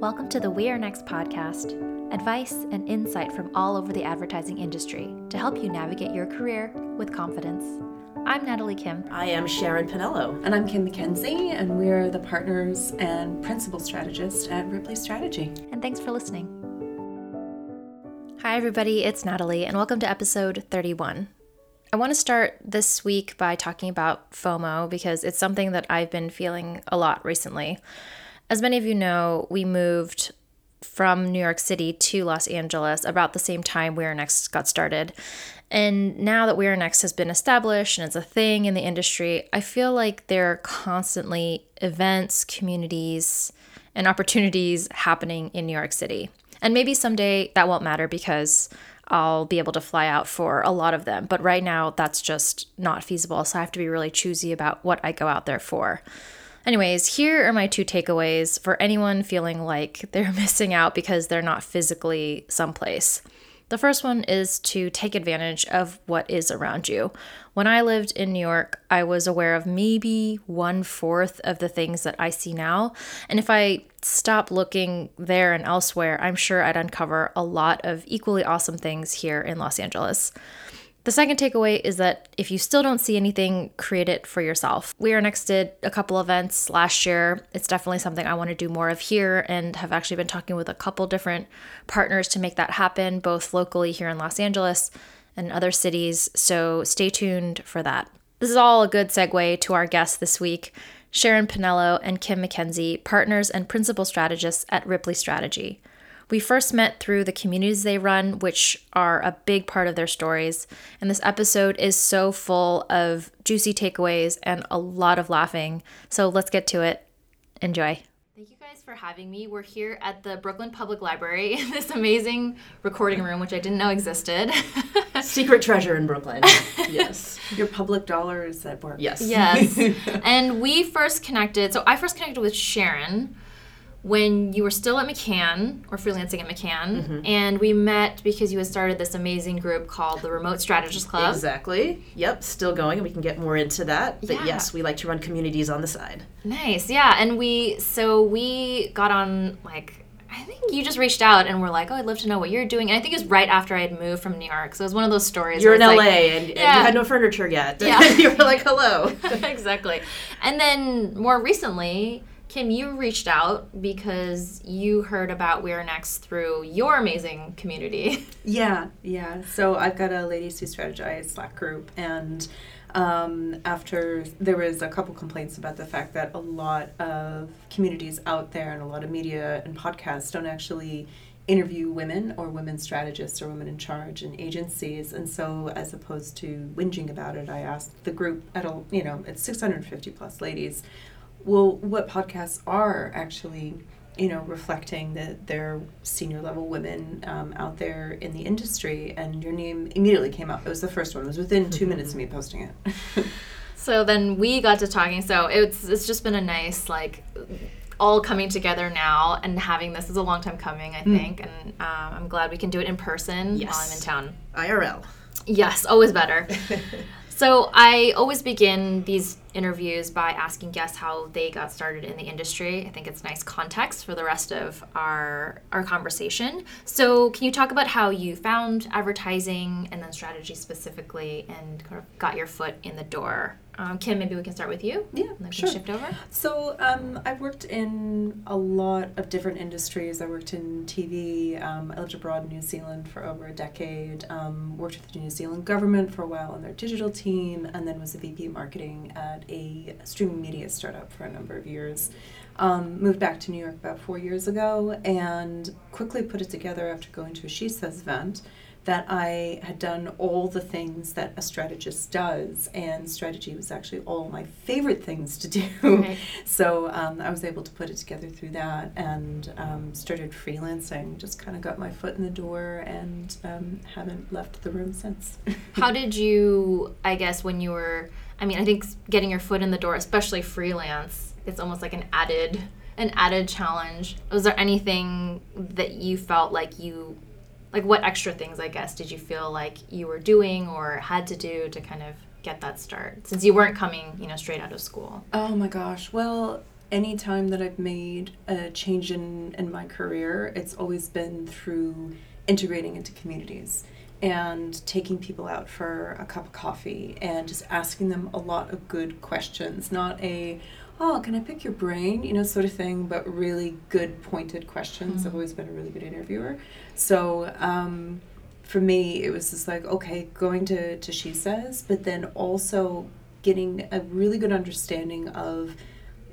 Welcome to the We Are Next podcast advice and insight from all over the advertising industry to help you navigate your career with confidence. I'm Natalie Kim. I am Sharon Panelo. And I'm Kim Mackenzie, and we're the partners and principal strategists at Ripley Strategy. And thanks for listening. Hi, everybody, it's Natalie, and welcome to episode 31. I want to start this week by talking about FOMO because it's something that I've been feeling a lot recently. As many of you know, we moved from New York City to Los Angeles about the same time We Are Next got started. And now that We Are Next has been established and it's a thing in the industry, I feel like there are constantly events, communities, and opportunities happening in New York City. And maybe someday that won't matter because I'll be able to fly out for a lot of them. But right now, that's just not feasible. So I have to be really choosy about what I go out there for. Anyways, here are my two takeaways for anyone feeling like they're missing out because they're not physically someplace. The first one is to take advantage of what is around you. When I lived in New York, I was aware of maybe one fourth of the things that I see now. And if I stop looking there and elsewhere, I'm sure I'd uncover a lot of equally awesome things here in Los Angeles. The second takeaway is that if you still don't see anything, create it for yourself. We are next did a couple events last year. It's definitely something I want to do more of here and have actually been talking with a couple different partners to make that happen, both locally here in Los Angeles and other cities. So stay tuned for that. This is all a good segue to our guests this week. Sharon Panelo and Kim Mackenzie, partners and principal strategists at Ripley Strategy. We first met through the communities they run, which are a big part of their stories. And this episode is so full of juicy takeaways and a lot of laughing. So let's get to it. Enjoy. Thank you guys for having me. We're here at the Brooklyn Public Library in this amazing recording room, which I didn't know existed. Secret treasure in Brooklyn. yes. Your public dollars at work. Yes. Yes. and we first connected, so I first connected with Sharon when you were still at McCann or freelancing at McCann, mm-hmm. and we met because you had started this amazing group called the Remote Strategist Club. Exactly. Yep, still going, and we can get more into that. But yeah. yes, we like to run communities on the side. Nice, yeah. And we so we got on like I think you just reached out and were like, "Oh, I'd love to know what you're doing." And I think it was right after I had moved from New York, so it was one of those stories. You're in LA like, and, and yeah. you had no furniture yet. Yeah, you were like, "Hello." exactly. And then more recently, Kim, you reached out because you heard about We Are Next through your amazing community. Yeah, yeah. So I've got a Ladies Who Strategize Slack group, and um, after there was a couple complaints about the fact that a lot of communities out there and a lot of media and podcasts don't actually interview women or women strategists or women in charge in agencies and so as opposed to whinging about it i asked the group at a you know it's 650 plus ladies well, what podcasts are actually, you know, reflecting that they're senior level women um, out there in the industry, and your name immediately came up. It was the first one. It was within two minutes of me posting it. so then we got to talking. So it's it's just been a nice like all coming together now and having this is a long time coming, I mm. think, and um, I'm glad we can do it in person yes. while I'm in town. IRL. Yes, always better. So I always begin these interviews by asking guests how they got started in the industry. I think it's nice context for the rest of our our conversation. So can you talk about how you found advertising and then strategy specifically and kind of got your foot in the door um, Kim, maybe we can start with you. Yeah, and sure. shift over. So um, I've worked in a lot of different industries. I worked in TV. Um, I lived abroad in New Zealand for over a decade. Um, worked with the New Zealand government for a while on their digital team, and then was a VP marketing at a streaming media startup for a number of years. Um, moved back to New York about four years ago, and quickly put it together after going to a She Says event that I had done all the things that a strategist does, and strategy was actually all my favorite things to do. Right. So um, I was able to put it together through that and um, started freelancing. Just kind of got my foot in the door and um, haven't left the room since. How did you, I guess, when you were, I mean, I think getting your foot in the door, especially freelance, it's almost like an added an added challenge. Was there anything that you felt like you like what extra things i guess did you feel like you were doing or had to do to kind of get that start since you weren't coming you know straight out of school? Oh my gosh. Well any time that I've made a change in, in my career, it's always been through integrating into communities and taking people out for a cup of coffee and just asking them a lot of good questions, not a oh, can I pick your brain, you know, sort of thing, but really good pointed questions. Mm-hmm. I've always been a really good interviewer. So um, for me, it was just like, okay, going to, to She Says, but then also getting a really good understanding of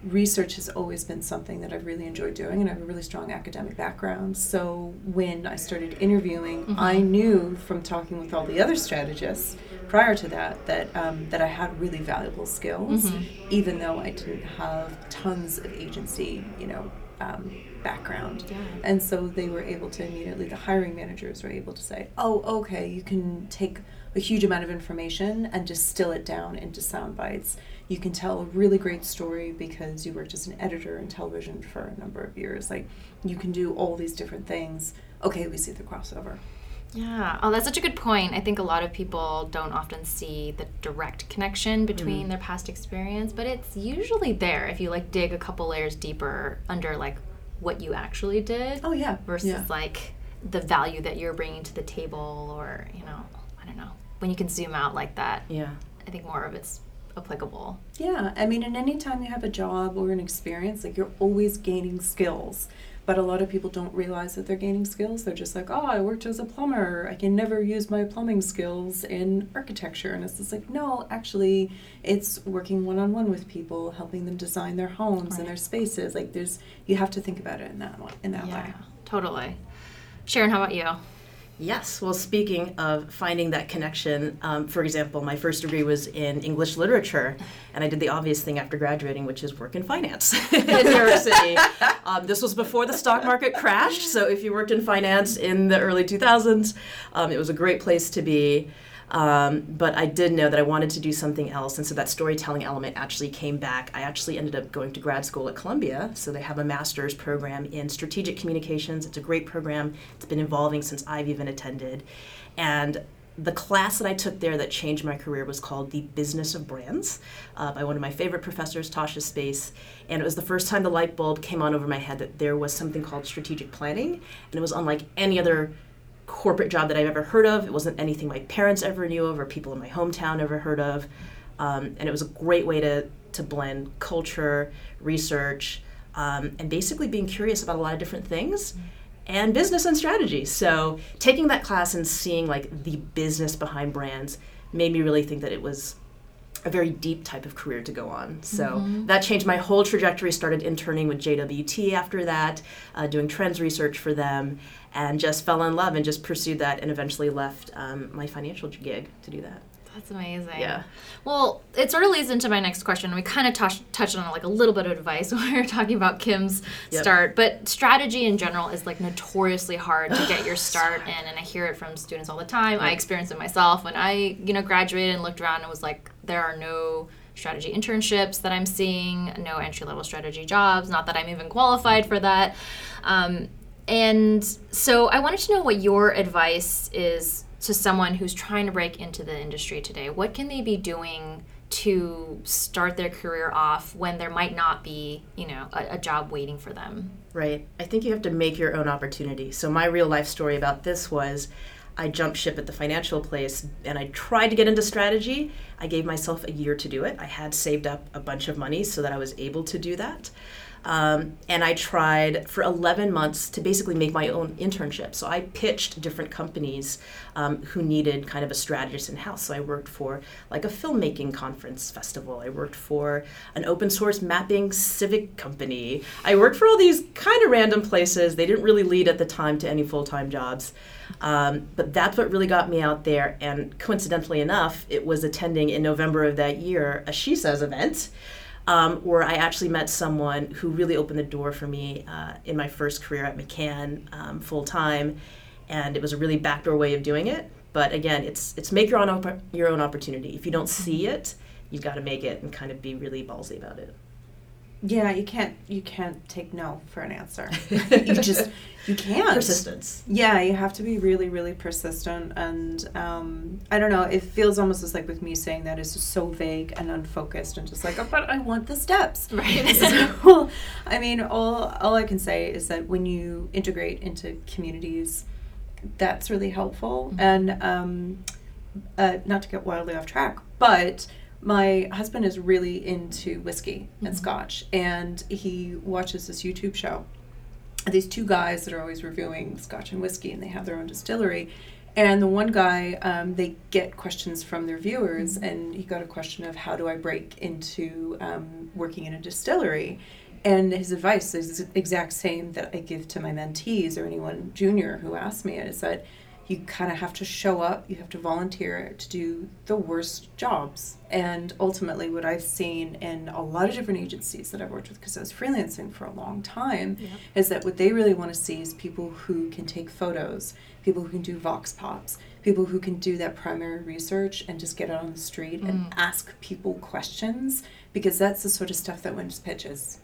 research has always been something that I've really enjoyed doing, and I have a really strong academic background. So when I started interviewing, mm-hmm. I knew from talking with all the other strategists prior to that that um, that I had really valuable skills, mm-hmm. even though I didn't have tons of agency, you know. Um, background yeah. and so they were able to immediately the hiring managers were able to say oh okay you can take a huge amount of information and distill it down into sound bites you can tell a really great story because you worked as an editor in television for a number of years. Like you can do all these different things. Okay, we see the crossover. Yeah. Oh, that's such a good point. I think a lot of people don't often see the direct connection between mm their past experience, but it's usually there if you like dig a couple layers deeper under like what you actually did. Oh yeah. Versus yeah. like the value that you're bringing to the table or, you know, I don't know. When you can zoom out like that. Yeah. I think more of it's applicable. Yeah, I mean, and any time you have a job or an experience, like you're always gaining skills. But a lot of people don't realize that they're gaining skills. They're just like, oh, I worked as a plumber. I can never use my plumbing skills in architecture. And it's just like, no, actually, it's working one on one with people, helping them design their homes right. and their spaces. Like, there's, you have to think about it in that. In that yeah, way. Totally. Sharon, how about you? Yes. Well, speaking of finding that connection, um, for example, my first degree was in English literature, and I did the obvious thing after graduating, which is work in finance in New York City. Um, this was before the stock market crashed, so if you worked in finance in the early 2000s, um, it was a great place to be. Um, but I did know that I wanted to do something else, and so that storytelling element actually came back. I actually ended up going to grad school at Columbia, so they have a master's program in strategic communications. It's a great program. It's been evolving since I've even attended, and the class that I took there that changed my career was called The Business of Brands uh, by one of my favorite professors, Tasha Space. And it was the first time the light bulb came on over my head that there was something called strategic planning, and it was unlike any other corporate job that I've ever heard of. It wasn't anything my parents ever knew of or people in my hometown ever heard of. Um, and it was a great way to, to blend culture, research, um, and basically being curious about a lot of different things and business and strategy. So taking that class and seeing like the business behind brands made me really think that it was a very deep type of career to go on. So mm-hmm. that changed my whole trajectory. Started interning with JWT after that, uh, doing trends research for them, and just fell in love and just pursued that and eventually left um, my financial gig to do that. That's amazing. Yeah. Well, it sort of leads into my next question. We kind of touch, touched on like a little bit of advice when we were talking about Kim's yep. start, but strategy in general is like notoriously hard to get your start in, and I hear it from students all the time. Yep. I experienced it myself when I, you know, graduated and looked around and was like, there are no strategy internships that I'm seeing, no entry level strategy jobs. Not that I'm even qualified for that. Um, and so I wanted to know what your advice is to someone who's trying to break into the industry today. What can they be doing to start their career off when there might not be, you know, a, a job waiting for them? Right. I think you have to make your own opportunity. So my real life story about this was I jumped ship at the financial place and I tried to get into strategy. I gave myself a year to do it. I had saved up a bunch of money so that I was able to do that. Um, and I tried for 11 months to basically make my own internship. So I pitched different companies um, who needed kind of a strategist in house. So I worked for like a filmmaking conference festival. I worked for an open source mapping civic company. I worked for all these kind of random places. They didn't really lead at the time to any full time jobs. Um, but that's what really got me out there. And coincidentally enough, it was attending in November of that year a She Says event um, where I actually met someone who really opened the door for me uh, in my first career at McCann um, full time, and it was a really backdoor way of doing it. But again, it's it's make your own op- your own opportunity. If you don't see it, you've got to make it and kind of be really ballsy about it. Yeah, you can't you can't take no for an answer. you just you can't. Persistence. Yeah, you have to be really, really persistent. And um, I don't know, it feels almost as like with me saying that is so vague and unfocused and just like, oh, but I want the steps. Right. so, I mean, all, all I can say is that when you integrate into communities, that's really helpful. Mhm. And um, uh, not to get wildly off track, but my husband is really into whiskey and Mhm. scotch, and he watches this YouTube show. These two guys that are always reviewing scotch and whiskey, and they have their own distillery. And the one guy, um, they get questions from their viewers, and he got a question of how do I break into um, working in a distillery. And his advice is the exact same that I give to my mentees or anyone junior who asks me it is that you kind of have to show up, you have to volunteer to do the worst jobs. And ultimately, what I've seen in a lot of different agencies that I've worked with, because I was freelancing for a long time, Yep. is that what they really want to see is people who can take photos, people who can do vox pops, people who can do that primary research and just get out on the street and Mm. ask people questions, because that's the sort of stuff that wins pitches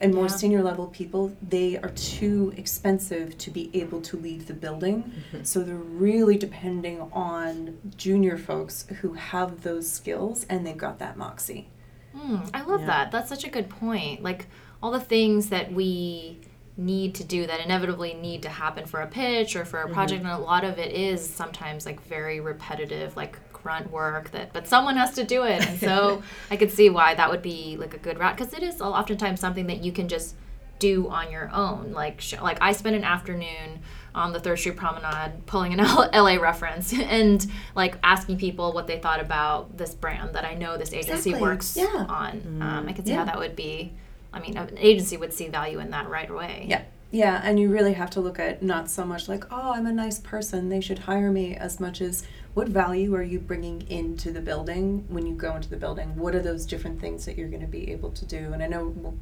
and more Yeah. senior level people they are too expensive to be able to leave the building so they're really depending on junior folks who have those skills and they've got that moxie Mm, I love Yeah. that. That's such a good point. Like all the things that we need to do that inevitably need to happen for a pitch or for a project and a lot of it is sometimes like very repetitive like grunt work that but someone has to do it. And so i could see why that would be like a good route because it is oftentimes something that you can just do on your own. Like sh- like i spent an afternoon on the third street promenade pulling an la reference and like asking people what they thought about this brand that i know this agency Exactly. works Yeah. on. Um, i could see how that would be i mean an agency would see value in that right away. Yeah yeah and you really have to look at not so much like oh i'm a nice person they should hire me as much as what value are you bringing into the building when you go into the building what are those different things that you're going to be able to do and i know we'll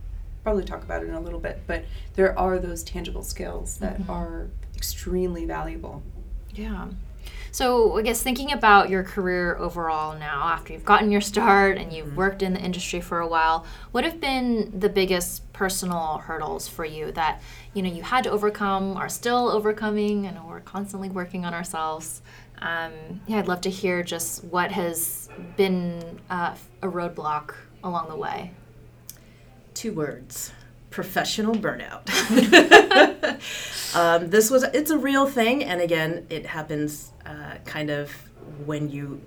probably talk about it in a little bit but there are those tangible skills that Mhm. are extremely valuable Yeah. So I guess thinking about your career overall now, after you've gotten your start and you've worked in the industry for a while, what have been the biggest personal hurdles for you that you know you had to overcome, are still overcoming, and we're constantly working on ourselves? Um, yeah, I'd love to hear just what has been uh, a roadblock along the way. Two words professional burnout. um, this was, it's a real thing. And again, it happens uh, kind of when you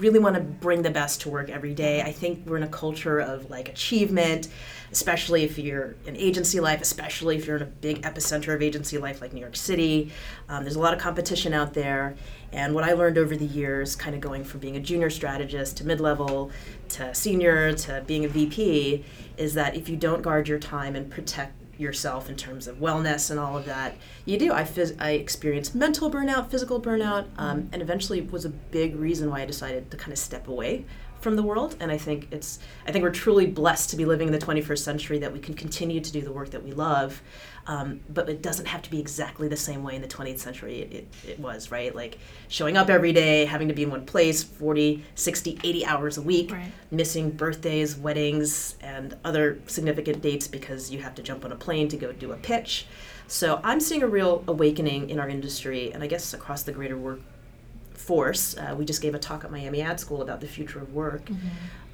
really want to bring the best to work every day. I think we're in a culture of like achievement, especially if you're in agency life, especially if you're in a big epicenter of agency life like New York City. Um, there's a lot of competition out there. And what I learned over the years, kind of going from being a junior strategist to mid level to senior to being a VP, is that if you don't guard your time and protect yourself in terms of wellness and all of that, you do. I, phys- I experienced mental burnout, physical burnout, um, and eventually was a big reason why I decided to kind of step away from the world. And I think it's, I think we're truly blessed to be living in the 21st century that we can continue to do the work that we love. Um, but it doesn't have to be exactly the same way in the 20th century it, it, it was, right? Like showing up every day, having to be in one place 40, 60, 80 hours a week, Right. missing birthdays, weddings, and other significant dates because you have to jump on a plane to go do a pitch. So I'm seeing a real awakening in our industry, and I guess across the greater workforce. Uh, we just gave a talk at Miami Ad School about the future of work.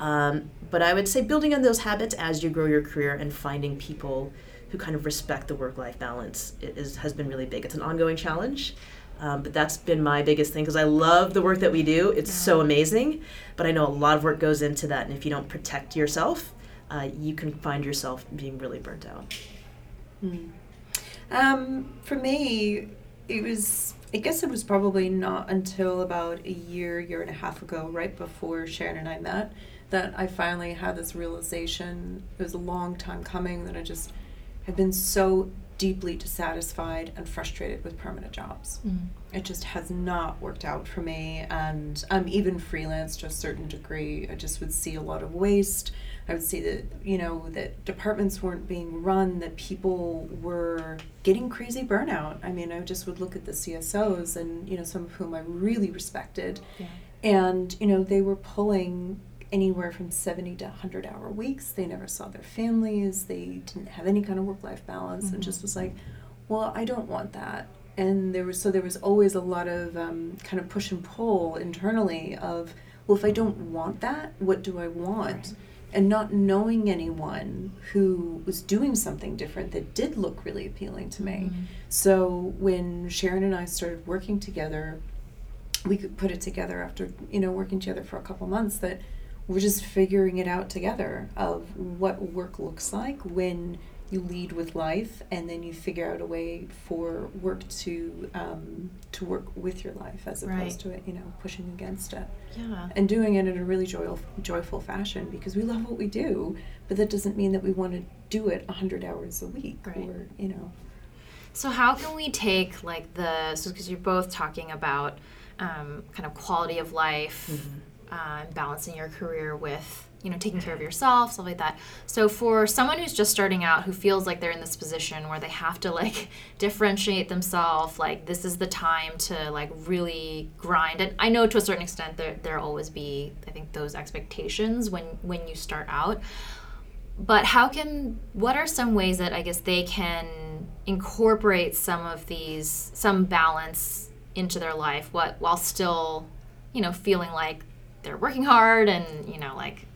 Um, but I would say building on those habits as you grow your career and finding people who kind of respect the work-life balance is, has been really big. It's an ongoing challenge, um, but that's been my biggest thing because I love the work that we do. It's so amazing, but I know a lot of work goes into that, and if you don't protect yourself, uh, you can find yourself being really burnt out. Hmm. Um, for me, it was. I guess it was probably not until about a year, year and a half ago, right before Sharon and I met, that I finally had this realization. It was a long time coming that I just had been so deeply dissatisfied and frustrated with permanent jobs. Mm. It just has not worked out for me, and I'm even freelance to a certain degree. I just would see a lot of waste. I would see that you know that departments weren't being run, that people were getting crazy burnout. I mean, I just would look at the CSOs, and you know some of whom I really respected, Yeah. and you know they were pulling anywhere from 70 to 100 hour weeks. They never saw their families. They didn't have any kind of work life balance mm-hmm. and just was like, well, I don't want that. And there was so there was always a lot of um, kind of push and pull internally of, well, if I don't want that, what do I want? Right. And not knowing anyone who was doing something different that did look really appealing to me. Mm-hmm. So when Sharon and I started working together, we could put it together after you know working together for a couple months that we're just figuring it out together of what work looks like when you lead with life and then you figure out a way for work to um, to work with your life as opposed right. to it you know pushing against it yeah and doing it in a really joyful joyful fashion because we love what we do but that doesn't mean that we want to do it 100 hours a week right. or you know so how can we take like the so because you're both talking about um, kind of quality of life, mm-hmm. uh, balancing your career with you know taking care of yourself stuff like that. So for someone who's just starting out who feels like they're in this position where they have to like differentiate themselves like this is the time to like really grind. And i know to a certain extent there there'll always be i think those expectations when when you start out. But how can what are some ways that i guess they can incorporate some of these some balance into their life what while still you know feeling like they're working hard and you know like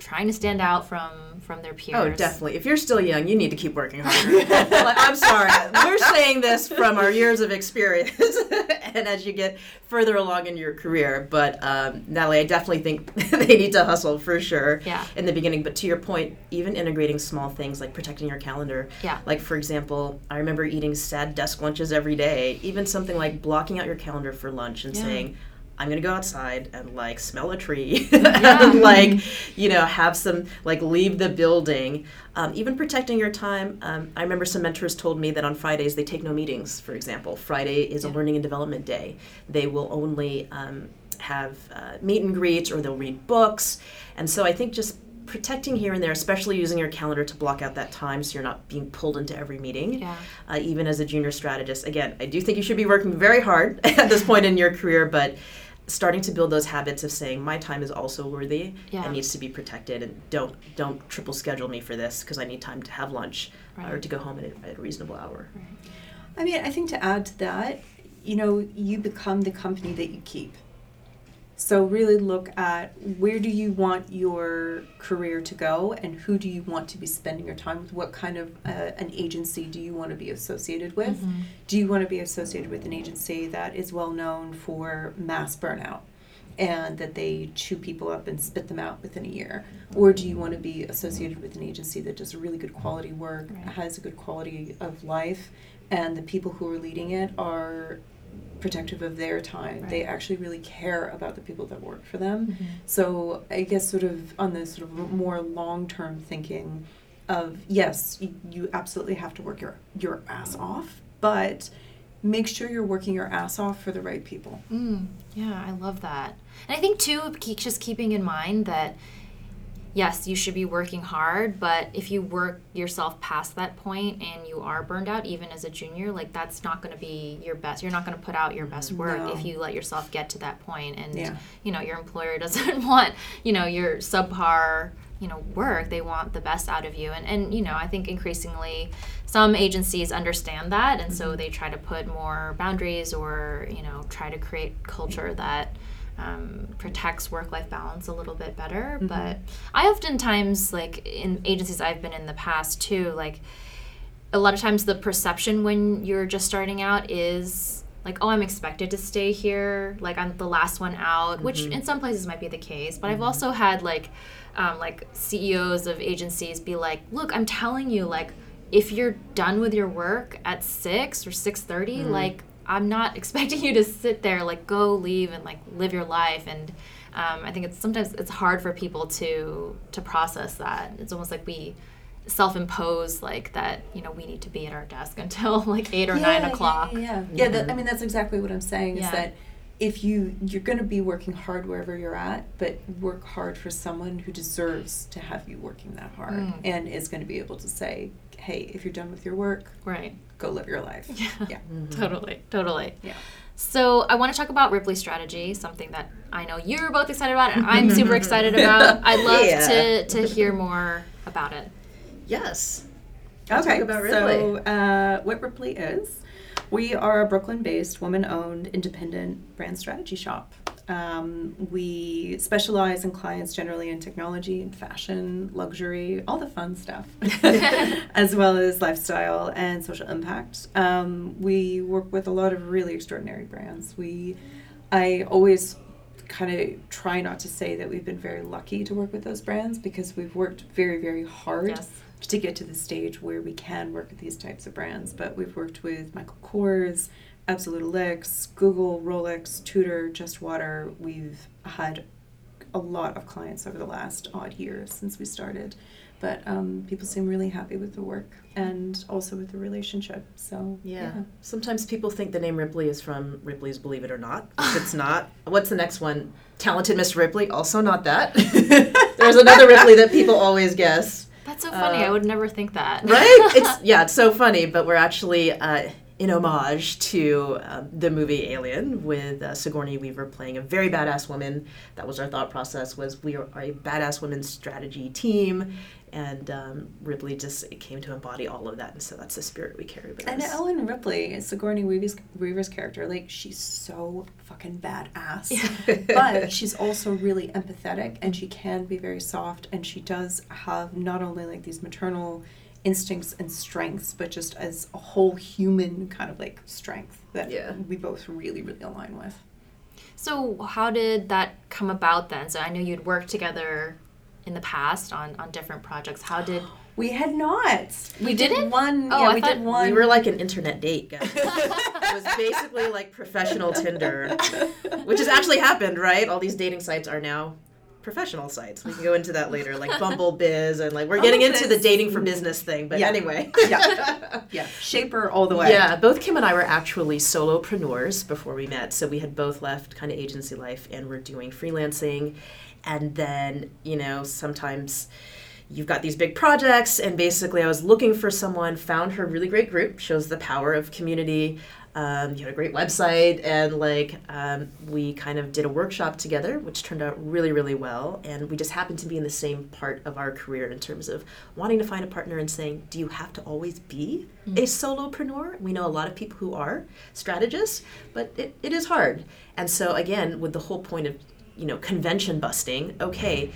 trying to stand out from from their peers. Oh, definitely. If you're still young, you need to keep working harder. like, I'm sorry, we're saying this from our years of experience, and as you get further along in your career. But um, Natalie, I definitely think they need to hustle for sure. Yeah. In the beginning, but to your point, even integrating small things like protecting your calendar. Yeah. Like for example, I remember eating sad desk lunches every day. Even something like blocking out your calendar for lunch and yeah. saying, I'm gonna go outside and like smell a tree, yeah. and like you know have some like leave the building. Um, even protecting your time. Um, I remember some mentors told me that on Fridays they take no meetings. For example, Friday is yeah. a learning and development day. They will only um, have uh, meet and greets or they'll read books. And so I think just protecting here and there, especially using your calendar to block out that time so you're not being pulled into every meeting. Yeah. Uh, even as a junior strategist, again, I do think you should be working very hard at this point in your career, but starting to build those habits of saying my time is also worthy yeah. and needs to be protected and don't don't triple schedule me for this because I need time to have lunch right. or to go home at a, at a reasonable hour. Right. I mean, I think to add to that, you know, you become the company that you keep. So really look at where do you want your career to go and who do you want to be spending your time with? What kind of uh, an agency do you want to be associated with? Mm-hmm. Do you want to be associated with an agency that is well known for mass burnout? and that they chew people up and spit them out within a year? Or do you want to be associated with an agency that does really good quality work, right. has a good quality of life, and the people who are leading it are protective of their time. Right. They actually really care about the people that work for them. Mm-hmm. So I guess sort of on the sort of more long term thinking of yes, you, you absolutely have to work your your ass off, but make sure you're working your ass off for the right people. Mm, yeah, I love that. And I think too, just keeping in mind that yes, you should be working hard, but if you work yourself past that point and you are burned out, even as a junior, like that's not going to be your best. You're not going to put out your best work no. if you let yourself get to that point. and yeah. you know your employer doesn't want you know your subpar you know work. They want the best out of you, and and you know I think increasingly some agencies understand that, and mm-hmm. so they try to put more boundaries or you know try to create culture that um, protects work life balance a little bit better. Mm-hmm. But I oftentimes, like in agencies I've been in the past too, like a lot of times the perception when you're just starting out is like, oh, I'm expected to stay here, like I'm the last one out, mm-hmm. which in some places might be the case. But mm-hmm. I've also had like, um, like CEOs of agencies be like, look, I'm telling you, like, if you're done with your work at six or six thirty, mm-hmm. like I'm not expecting you to sit there like go leave and like live your life and um, I think it's sometimes it's hard for people to to process that. It's almost like we self-impose like that you know we need to be at our desk until like eight or yeah, nine o'clock. Yeah, yeah, yeah. yeah that, I mean that's exactly what I'm saying is that if you you're going to be working hard wherever you're at, but work hard for someone who deserves to have you working that hard mm. and is going to be able to say, hey, if you're done with your work, right, go live your life. Yeah, yeah. Mm-hmm. totally, totally. Yeah. So I want to talk about Ripley strategy, something that I know you're both excited about, and I'm super excited about. I'd love Yeah. to to hear more about it. Yes. i Okay, talk about so uh, what Ripley is, we are a Brooklyn-based, woman-owned, independent brand strategy shop. Um, we specialize in clients generally in technology and fashion, luxury, all the fun stuff, as well as lifestyle and social impact. Um, we work with a lot of really extraordinary brands. We, I always kind of try not to say that we've been very lucky to work with those brands because we've worked very, very hard Yes. To get to the stage where we can work with these types of brands. But we've worked with Michael Kors, Absolut Elyx, Google, Rolex, Tudor, Just Water. We've had a lot of clients over the last odd years since we started. But um, people seem really happy with the work and also with the relationship. So Yeah. Sometimes people think the name Ripley is from Ripley's Believe It or Not. If it's not, what's the next one? Talented Miss Ripley? Also not that. There's another Ripley that people always guess. That's so funny. Uh, I would never think that. Right? It's yeah, it's so funny, but we're actually uh, in homage to um, the movie Alien with uh, Sigourney Weaver playing a very badass woman. That was our thought process. Was we are a badass women's strategy team, and um, Ripley just came to embody all of that, and so that's the spirit we carry with And us. Ellen Ripley, Sigourney Weaver's, Weaver's character, like she's so fucking badass, but she's also really empathetic, and she can be very soft, and she does have not only like these maternal instincts and strengths, but just as a whole human kind of like strength that Yeah. we both really, really align with. So how did that come about then? So I know you'd worked together in the past on on different projects. How did We had not. We did didn't? one. Oh, yeah, I we did one. we were like an internet date, guys. it was basically like professional Tinder, which has actually happened, right? All these dating sites are now professional sites. We can go into that later, like Bumble Biz, and like we're getting into the dating for business thing. But Yeah. anyway, Yeah. yeah, shaper all the way. Yeah, both Kim and I were actually solopreneurs before we met. So we had both left kind of agency life and were doing freelancing. And then, you know, sometimes you've got these big projects. And basically, I was looking for someone, found her really great group, shows the power of community. Um, you had a great website, and like um, we kind of did a workshop together, which turned out really, really well. And we just happened to be in the same part of our career in terms of wanting to find a partner and saying, "Do you have to always be a solopreneur?" We know a lot of people who are strategists, but it, it is hard. And so again, with the whole point of you know convention busting, okay.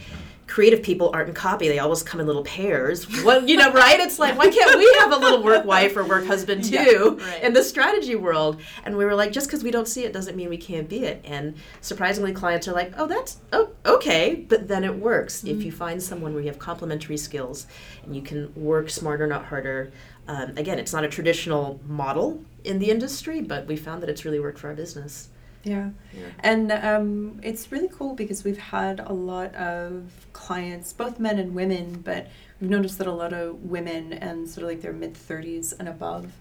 Creative people art and copy, they always come in little pairs. What you know, right? It's like, why can't we have a little work wife or work husband too right. in the strategy world? And we were like, just because we don't see it doesn't mean we can't be it. And surprisingly, clients are like, oh, that's oh, okay, but then it works. If you find someone where you have complementary skills and you can work smarter, not harder. Um, again, it's not a traditional model in the industry, but we found that it's really worked for our business. Yeah. Yeah. And um, it's really cool because we've had a lot of clients, both men and women, but we've noticed that a lot of women and sort of like their mid 30s and above,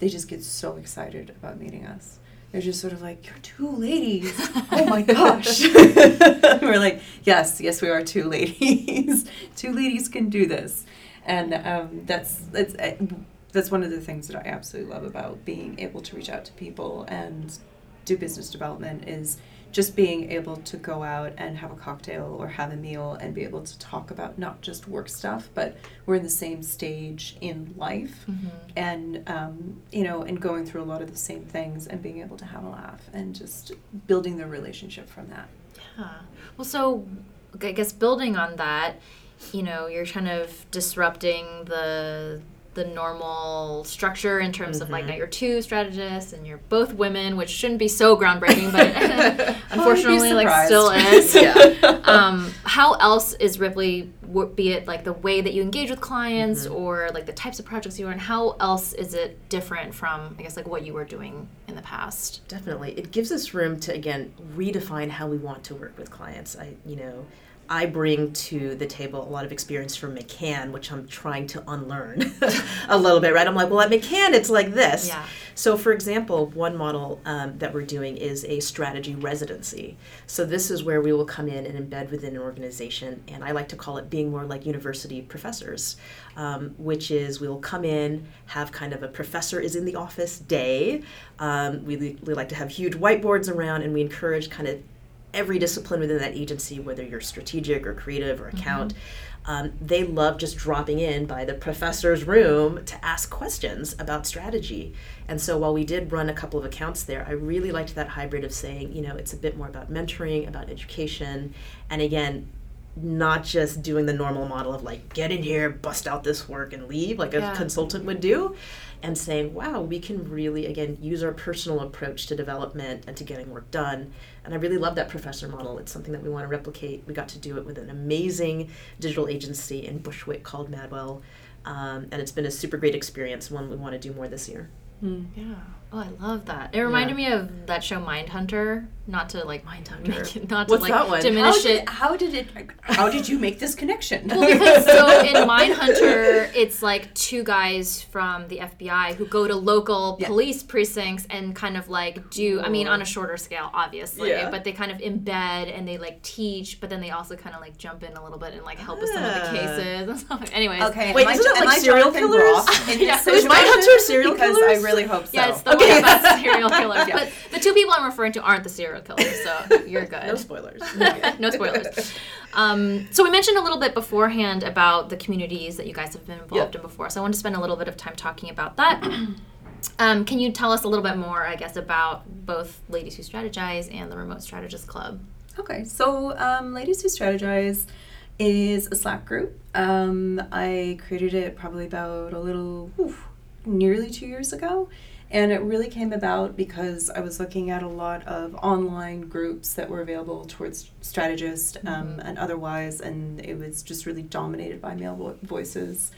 they just get so excited about meeting us. They're just sort of like, You're two ladies. Oh my gosh. We're like, Yes, yes, we are two ladies. two ladies can do this. And um, that's, that's, uh, that's one of the things that I absolutely love about being able to reach out to people and do business development is just being able to go out and have a cocktail or have a meal and be able to talk about not just work stuff, but we're in the same stage in life and, um, you know, and going through a lot of the same things and being able to have a laugh and just building the relationship from that. Yeah. Well, so I guess building on that, you know, you're kind of disrupting the the normal structure in terms of like now you're two strategists and you're both women, which shouldn't be so groundbreaking, but unfortunately, like still is. Yeah. um, how else is Ripley, be it like the way that you engage with clients Mm-hmm. or like the types of projects you run, how else is it different from, I guess, like what you were doing in the past? Definitely. It gives us room to, again, redefine how we want to work with clients. I, you know, I bring to the table a lot of experience from McCann, which I'm trying to unlearn a little bit, right? I'm like, well, at McCann, it's like this. Yeah. So, for example, one model um, that we're doing is a strategy residency. So, this is where we will come in and embed within an organization, and I like to call it being more like university professors, um, which is we will come in, have kind of a professor is in the office day. Um, we, we like to have huge whiteboards around, and we encourage kind of every discipline within that agency, whether you're strategic or creative or account, mm-hmm. um, they love just dropping in by the professor's room to ask questions about strategy. And so while we did run a couple of accounts there, I really liked that hybrid of saying, you know, it's a bit more about mentoring, about education, and again, not just doing the normal model of like get in here, bust out this work and leave like a consultant would do and saying, wow, we can really, again, use our personal approach to development and to getting work done. And I really love that professor model. It's something that we want to replicate. We got to do it with an amazing digital agency in Bushwick called Madwell. Um, and it's been a super great experience, one we want to do more this year. Mm. Yeah. Oh, I love that. It reminded yeah. me of that show Mindhunter. Not to like Mindhunter. It, not What's to like diminish how did, it. How did it? How did you make this connection? well, because so in Mindhunter, it's like two guys from the FBI who go to local yeah. police precincts and kind of like do. I mean, on a shorter scale, obviously, yeah. but they kind of embed and they like teach, but then they also kind of like jump in a little bit and like help with some of the ah. cases and stuff. Anyways, okay. Wait, isn't it like serial killers? yeah, is Mindhunter serial because killers? I really hope so. Yeah, it's the about serial killers. yeah. But the two people I'm referring to aren't the serial killers, so you're good. no spoilers. no spoilers. Um, so we mentioned a little bit beforehand about the communities that you guys have been involved in before. So I want to spend a little bit of time talking about that. Um, can you tell us a little bit more, I guess, about both Ladies Who Strategize and the Remote Strategist Club? Okay, so um, Ladies Who Strategize is a Slack group. Um, I created it probably about a little, oof, nearly two years ago. And it really came about because I was looking at a lot of online groups that were available towards strategists um, mm-hmm. and otherwise, and it was just really dominated by male vo- voices.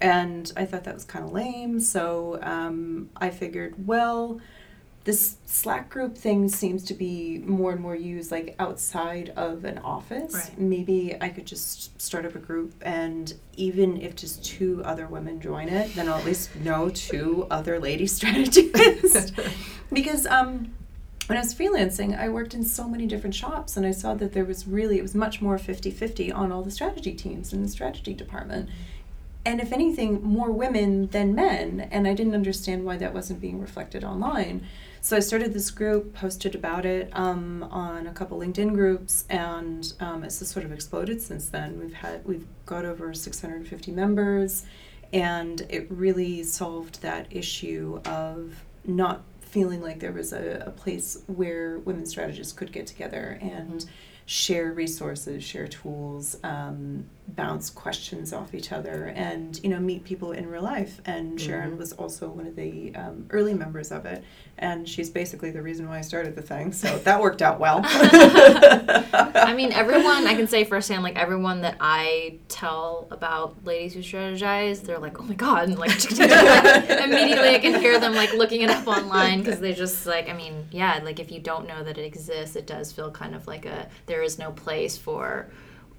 And I thought that was kind of lame, so um, I figured, well, this Slack group thing seems to be more and more used like outside of an office. Right. Maybe I could just start up a group and even if just two other women join it, then I'll at least know two other lady strategists. because um when I was freelancing, I worked in so many different shops and I saw that there was really, it was much more 50 50 on all the strategy teams in the strategy department. And if anything, more women than men. And I didn't understand why that wasn't being reflected online. So I started this group, posted about it um, on a couple LinkedIn groups, and um, it's just sort of exploded since then. We've had we've got over 650 members, and it really solved that issue of not feeling like there was a, a place where women strategists could get together and. Mm-hmm share resources, share tools, um, bounce questions off each other, and you know meet people in real life. And Sharon mm-hmm. was also one of the um, early members of it, and she's basically the reason why I started the thing. So that worked out well. I mean, everyone I can say firsthand, like everyone that I tell about ladies who strategize, they're like, "Oh my god!" And like immediately, I can hear them like looking it up online because they just like, I mean, yeah, like if you don't know that it exists, it does feel kind of like a there is no place for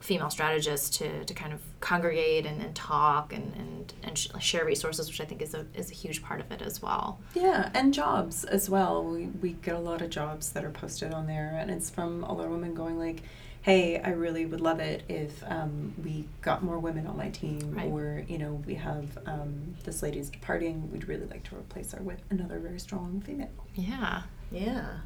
female strategists to, to kind of congregate and, and talk and, and, and sh- share resources, which I think is a, is a huge part of it as well. Yeah, and jobs as well. We, we get a lot of jobs that are posted on there, and it's from a lot of women going like, hey, I really would love it if um, we got more women on my team, right. or you know, we have um, this lady's departing. We'd really like to replace her with another very strong female. Yeah. Yeah.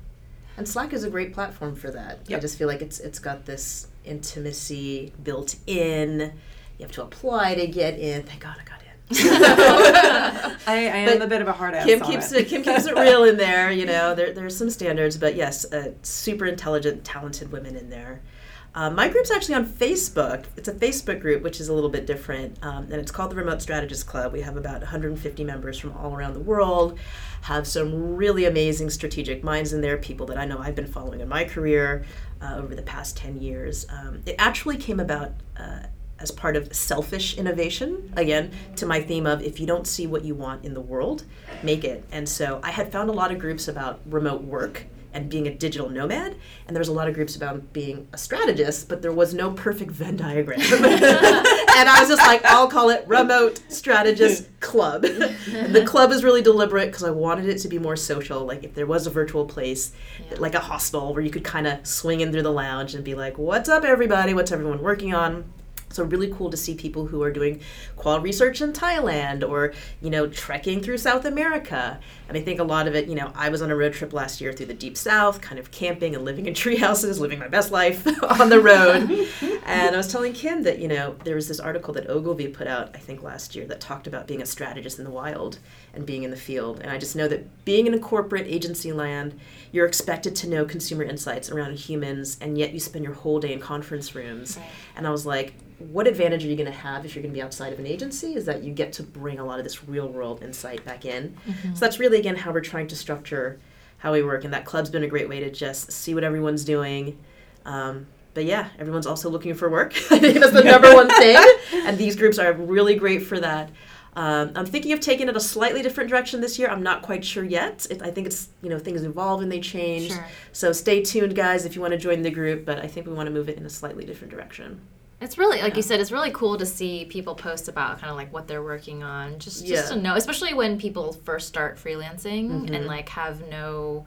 And Slack is a great platform for that. Yep. I just feel like it's it's got this intimacy built in. You have to apply to get in. Thank God I got in. I, I am a bit of a hard ass. Kim keeps it. it. Kim keeps it real in there. You know, there there's some standards, but yes, uh, super intelligent, talented women in there. Um, my group's actually on Facebook. It's a Facebook group, which is a little bit different, um, and it's called the Remote Strategist Club. We have about 150 members from all around the world. Have some really amazing strategic minds in there, people that I know I've been following in my career uh, over the past 10 years. Um, it actually came about uh, as part of selfish innovation, again, to my theme of if you don't see what you want in the world, make it. And so I had found a lot of groups about remote work and being a digital nomad. And there was a lot of groups about being a strategist, but there was no perfect Venn diagram. and I was just like, I'll call it Remote Strategist Club. the club is really deliberate because I wanted it to be more social. Like if there was a virtual place, yeah. like a hostel, where you could kind of swing in through the lounge and be like, what's up, everybody? What's everyone working on? So really cool to see people who are doing qual research in Thailand or, you know, trekking through South America. And I think a lot of it, you know, I was on a road trip last year through the deep south, kind of camping and living in tree houses, living my best life on the road. and I was telling Kim that, you know, there was this article that Ogilvy put out, I think last year, that talked about being a strategist in the wild and being in the field. And I just know that being in a corporate agency land, you're expected to know consumer insights around humans, and yet you spend your whole day in conference rooms. Right. And I was like, what advantage are you going to have if you're going to be outside of an agency is that you get to bring a lot of this real world insight back in mm-hmm. so that's really again how we're trying to structure how we work and that club's been a great way to just see what everyone's doing um, but yeah everyone's also looking for work i think that's the number one thing and these groups are really great for that um, I'm thinking of taking it a slightly different direction this year. I'm not quite sure yet. It, I think it's you know things evolve and they change. Sure. So stay tuned, guys, if you want to join the group. But I think we want to move it in a slightly different direction. It's really like yeah. you said. It's really cool to see people post about kind of like what they're working on. Just just yeah. to know, especially when people first start freelancing mm-hmm. and like have no.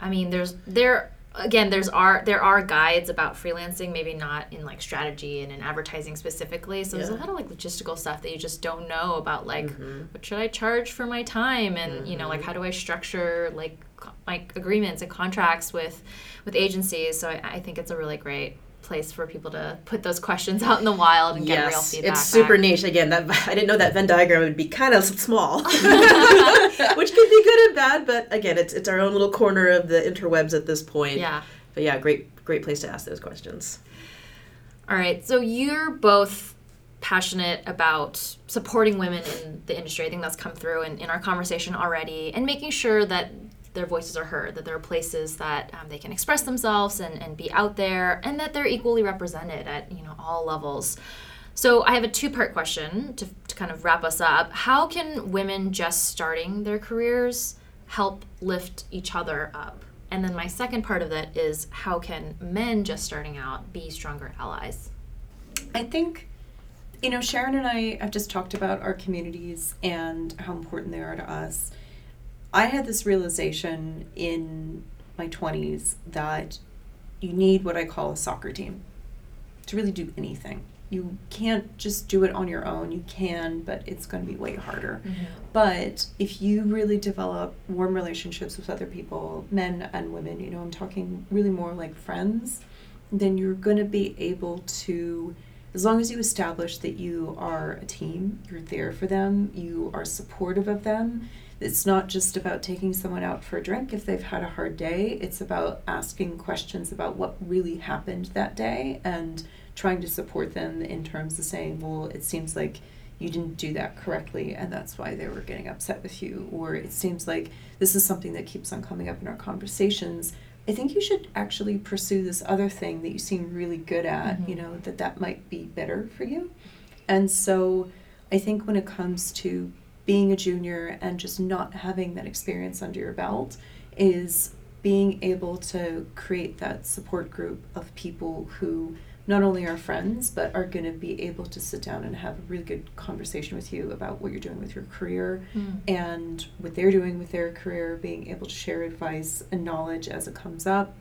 I mean, there's there again. There's are there are guides about freelancing, maybe not in like strategy and in advertising specifically. So yeah. there's a lot of like logistical stuff that you just don't know about. Like, mm-hmm. what should I charge for my time, and mm-hmm. you know, like mm-hmm. how do I structure like like agreements and contracts with with agencies. So I, I think it's a really great place for people to put those questions out in the wild and yes, get real feedback. It's super back. niche. Again, that I didn't know that Venn diagram would be kind of small, which can be good and bad. But again, it's it's our own little corner of the interwebs at this point. Yeah. But yeah, great great place to ask those questions. All right, so you're both passionate about supporting women in the industry. I think that's come through in, in our conversation already, and making sure that their voices are heard, that there are places that um, they can express themselves and, and be out there, and that they're equally represented at you know all levels. So I have a two-part question to, to kind of wrap us up. How can women just starting their careers help lift each other up? And then my second part of that is how can men just starting out be stronger allies? I think, you know, Sharon and I have just talked about our communities and how important they are to us. I had this realization in my 20s that you need what I call a soccer team to really do anything. You can't just do it on your own. You can, but it's going to be way harder. Mm-hmm. But if you really develop warm relationships with other people, men and women, you know, I'm talking really more like friends, then you're going to be able to as long as you establish that you are a team, you're there for them, you are supportive of them, it's not just about taking someone out for a drink if they've had a hard day. It's about asking questions about what really happened that day and trying to support them in terms of saying, well, it seems like you didn't do that correctly and that's why they were getting upset with you. Or it seems like this is something that keeps on coming up in our conversations. I think you should actually pursue this other thing that you seem really good at, mm-hmm. you know, that that might be better for you. And so I think when it comes to being a junior and just not having that experience under your belt is being able to create that support group of people who not only are friends but are going to be able to sit down and have a really good conversation with you about what you're doing with your career mm. and what they're doing with their career being able to share advice and knowledge as it comes up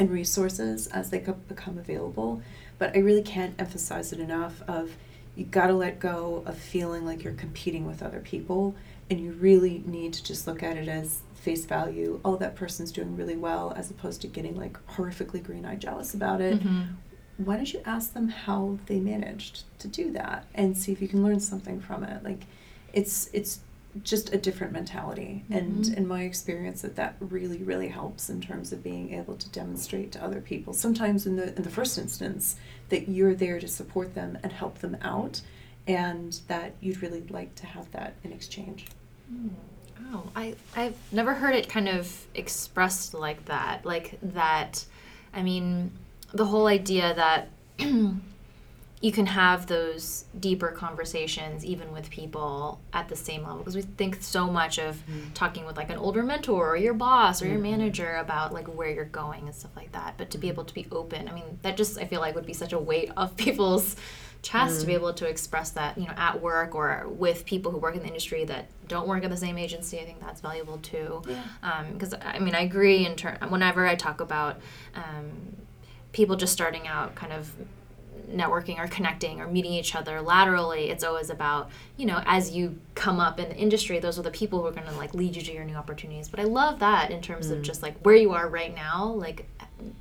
and resources as they become available but i really can't emphasize it enough of you got to let go of feeling like you're competing with other people and you really need to just look at it as face value oh that person's doing really well as opposed to getting like horrifically green-eyed jealous about it mm-hmm. why don't you ask them how they managed to do that and see if you can learn something from it like it's it's just a different mentality mm-hmm. and in my experience that that really really helps in terms of being able to demonstrate to other people sometimes in the in the first instance that you're there to support them and help them out and that you'd really like to have that in exchange. Oh i i've never heard it kind of expressed like that like that i mean the whole idea that you can have those deeper conversations even with people at the same level because we think so much of mm-hmm. talking with like an older mentor or your boss or your mm-hmm. manager about like where you're going and stuff like that but to be able to be open i mean that just i feel like would be such a weight off people's chest mm. to be mm. able to express that you know at work or with people who work in the industry that don't work at the same agency i think that's valuable too because yeah. um, i mean i agree in turn whenever i talk about um, people just starting out kind of networking or connecting or meeting each other laterally it's always about you know as you come up in the industry those are the people who are going to like lead you to your new opportunities but i love that in terms mm. of just like where you are right now like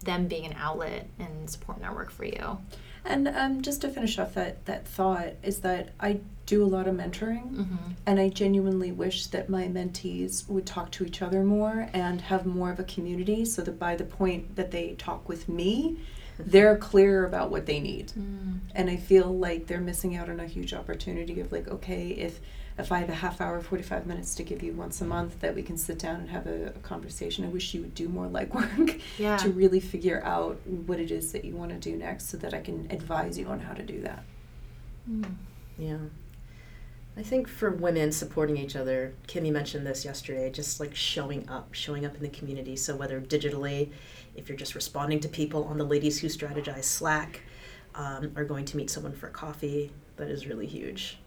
them being an outlet and support network for you and um, just to finish off that that thought is that I do a lot of mentoring, mm-hmm. and I genuinely wish that my mentees would talk to each other more and have more of a community, so that by the point that they talk with me, they're clear about what they need. Mm. And I feel like they're missing out on a huge opportunity of like, okay, if if I have a half hour, 45 minutes to give you once a month that we can sit down and have a, a conversation, I wish you would do more legwork yeah. to really figure out what it is that you want to do next so that I can advise you on how to do that. Mm. Yeah. I think for women supporting each other, Kimmy mentioned this yesterday, just like showing up, showing up in the community. So whether digitally, if you're just responding to people on the Ladies Who Strategize Slack, um, or going to meet someone for coffee, that is really huge.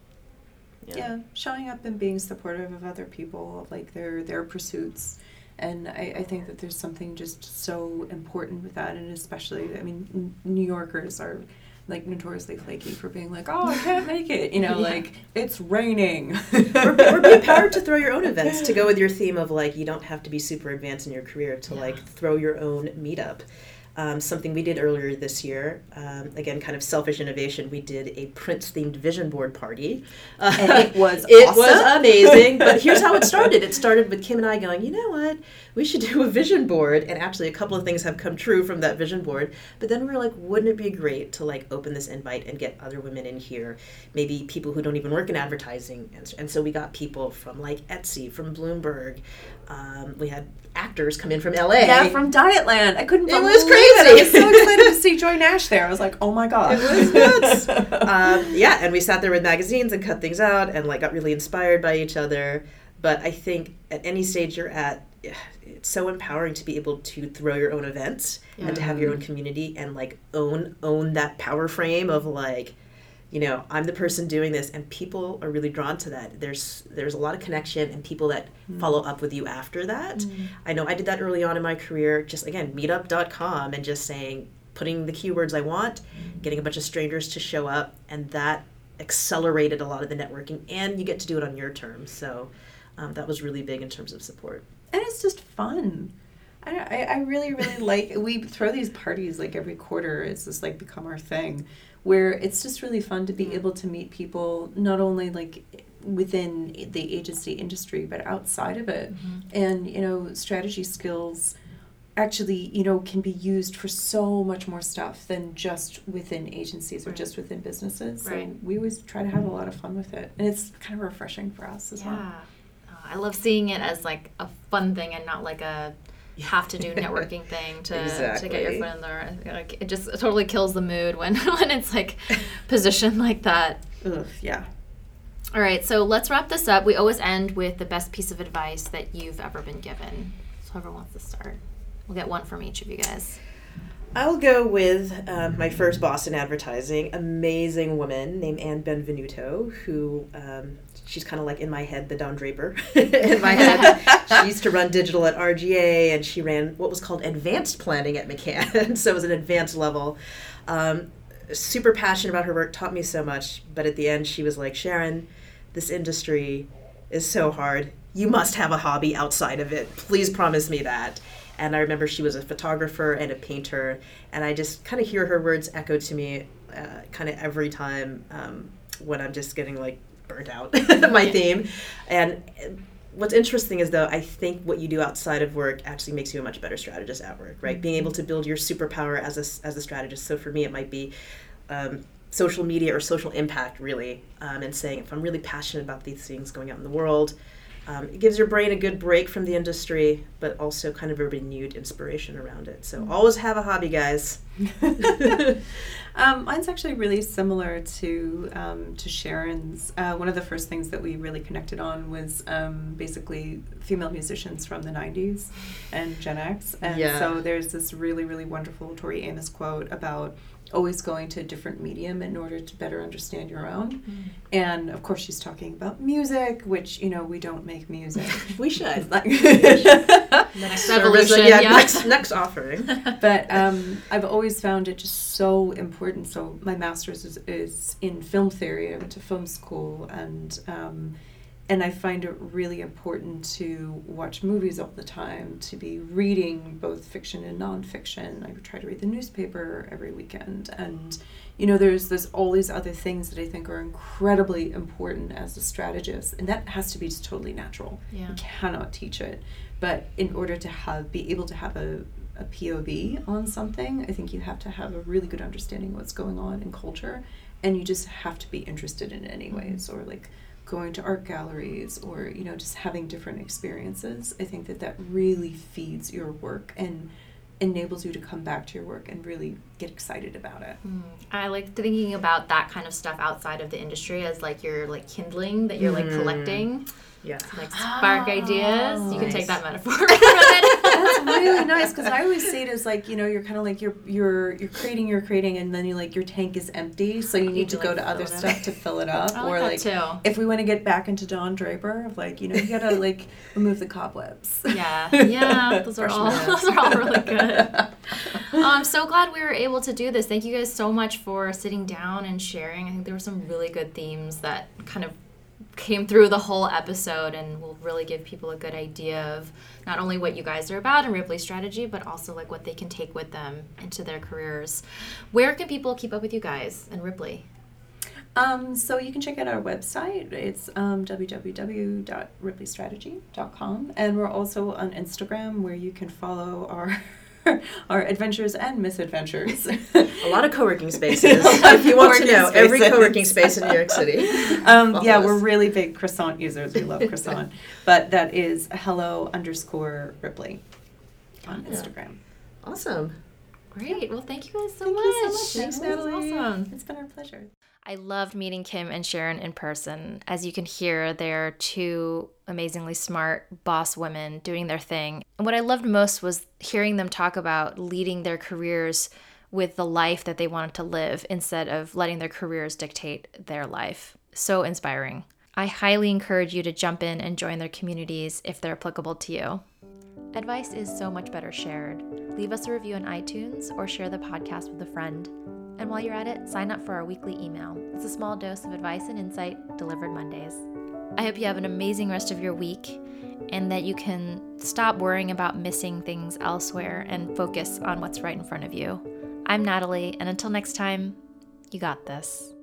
Yeah. yeah. showing up and being supportive of other people, like their their pursuits. And I, I think that there's something just so important with that, and especially, I mean, New Yorkers are like notoriously flaky for being like, oh, I can't make it. You know, yeah. like it's raining. or, or, be empowered to throw your own events to go with your theme of like you don't have to be super advanced in your career to yeah. like throw your own meetup um, something we did earlier this year. Um, again, kind of selfish innovation. We did a Prince themed vision board party. Uh, and it was it awesome. was amazing. but here's how it started. It started with Kim and I going, you know what? We should do a vision board. And actually, a couple of things have come true from that vision board. But then we were like, wouldn't it be great to like open this invite and get other women in here? Maybe people who don't even work in advertising. And, and so we got people from like Etsy, from Bloomberg. Um, we had actors come in from LA. Yeah, from Dietland. I couldn't. Believe it It was crazy. It. I was so excited to see Joy Nash there. I was like, oh my god. It was nuts. um, yeah, and we sat there with magazines and cut things out and like got really inspired by each other. But I think at any stage you're at, it's so empowering to be able to throw your own events yeah. and to have your own community and like own own that power frame of like you know i'm the person doing this and people are really drawn to that. There's there's a lot of connection and people that mm. follow up with you after that. Mm. i know i did that early on in my career just again meetup.com and just saying putting the keywords i want mm. getting a bunch of strangers to show up and that accelerated a lot of the networking and you get to do it on your terms. So um, that was really big in terms of support. And it's just fun. I, I really really like we throw these parties like every quarter. It's just like become our thing where it's just really fun to be mm. able to meet people not only like within the agency industry but outside of it mm-hmm. and you know strategy skills actually you know can be used for so much more stuff than just within agencies or right. just within businesses right. so we always try to have a lot of fun with it and it's kind of refreshing for us as yeah. well oh, i love seeing it as like a fun thing and not like a have to do networking thing to, exactly. to get your foot in there. Like it just totally kills the mood when when it's like positioned like that. Ugh, yeah. All right, so let's wrap this up. We always end with the best piece of advice that you've ever been given. So whoever wants to start, we'll get one from each of you guys. I'll go with um, my first boss in advertising, amazing woman named Anne Benvenuto, who um, she's kind of like in my head the Don Draper in my head. she used to run digital at RGA, and she ran what was called advanced planning at McCann, so it was an advanced level. Um, super passionate about her work, taught me so much. But at the end, she was like, Sharon, this industry is so hard. You must have a hobby outside of it. Please promise me that. And I remember she was a photographer and a painter, and I just kind of hear her words echo to me uh, kind of every time um, when I'm just getting like burnt out my theme. And what's interesting is though i think what you do outside of work actually makes you a much better strategist at work right? Mm-hmm. being able to build your superpower as a, as a strategist. So for me it might be um, social media or social impact really um, and saying if i'm really passionate about these things going out in the world Um, it gives your brain a good break from the industry, but also kind of a renewed inspiration around it. So always have a hobby, guys. um, mine's actually really similar to um, to Sharon's. Uh, one of the first things that we really connected on was um, basically female musicians from the '90s and Gen X, and Yeah. so there's this really really wonderful Tori Amos quote about always going to a different medium in order to better understand your own. And of course, she's talking about music, which you know we don't make music. We should. Like- Next Service- evolution, yeah, yeah. Next, next offering. but um, I've always found it just so important. So my master's is, is in film theory. I went to film school, and um, and I find it really important to watch movies all the time, to be reading both fiction and nonfiction. I try to read the newspaper every weekend, and you know, there's there's all these other things that I think are incredibly important as a strategist, and that has to be just totally natural. Yeah. You cannot teach it, but in order to have be able to have a a POV on something, I think you have to have a really good understanding of what's going on in culture, and you just have to be interested in it anyways, mm-hmm. or like going to art galleries, or you know just having different experiences. I think that that really feeds your work and enables you to come back to your work and really get excited about it. Mm. I like thinking about that kind of stuff outside of the industry as like you're like kindling that you're like Mm. collecting, Yeah. like spark ideas. You can take that metaphor. and run it. That's really nice because I always see it as like you know you're kind of like you're you're you're creating you're creating and then you like your tank is empty so you need to to, go to other stuff to fill it up I or like like too. if we want to get back into Don Draper of like you know you gotta like remove the cobwebs. Yeah, yeah, those are all those are all really good. I'm so glad we were able to do this. Thank you guys so much for sitting down and sharing. I think there were some really good themes that kind of came through the whole episode and will really give people a good idea of not only what you guys are about and Ripley strategy, but also like what they can take with them into their careers. Where can people keep up with you guys and Ripley? Um, so you can check out our website. It's um, www.ripleystrategy.com, and we're also on Instagram where you can follow our our adventures and misadventures. A lot of co-working spaces. A lot of if you want to know, every spaces. co-working space in New York City. Um, yeah, we're really big croissant users. We love croissant. but that is hello underscore Ripley on Yeah. Instagram. Awesome. Great. Well, thank you guys so Thank much. you so much. Thanks, Natalie. Awesome. It's been our pleasure. I loved meeting Kim and Sharon in person. As you can hear, they're two amazingly smart boss women doing their thing. And what I loved most was hearing them talk about leading their careers with the life that they wanted to live instead of letting their careers dictate their life. So inspiring. I highly encourage you to jump in and join their communities if they're applicable to you. Advice is so much better shared. Leave us a review on iTunes or share the podcast with a friend. And while you're at it, sign up for our weekly email. It's a small dose of advice and insight delivered Mondays. I hope you have an amazing rest of your week and that you can stop worrying about missing things elsewhere and focus on what's right in front of you. I'm Natalie, and until next time, you got this.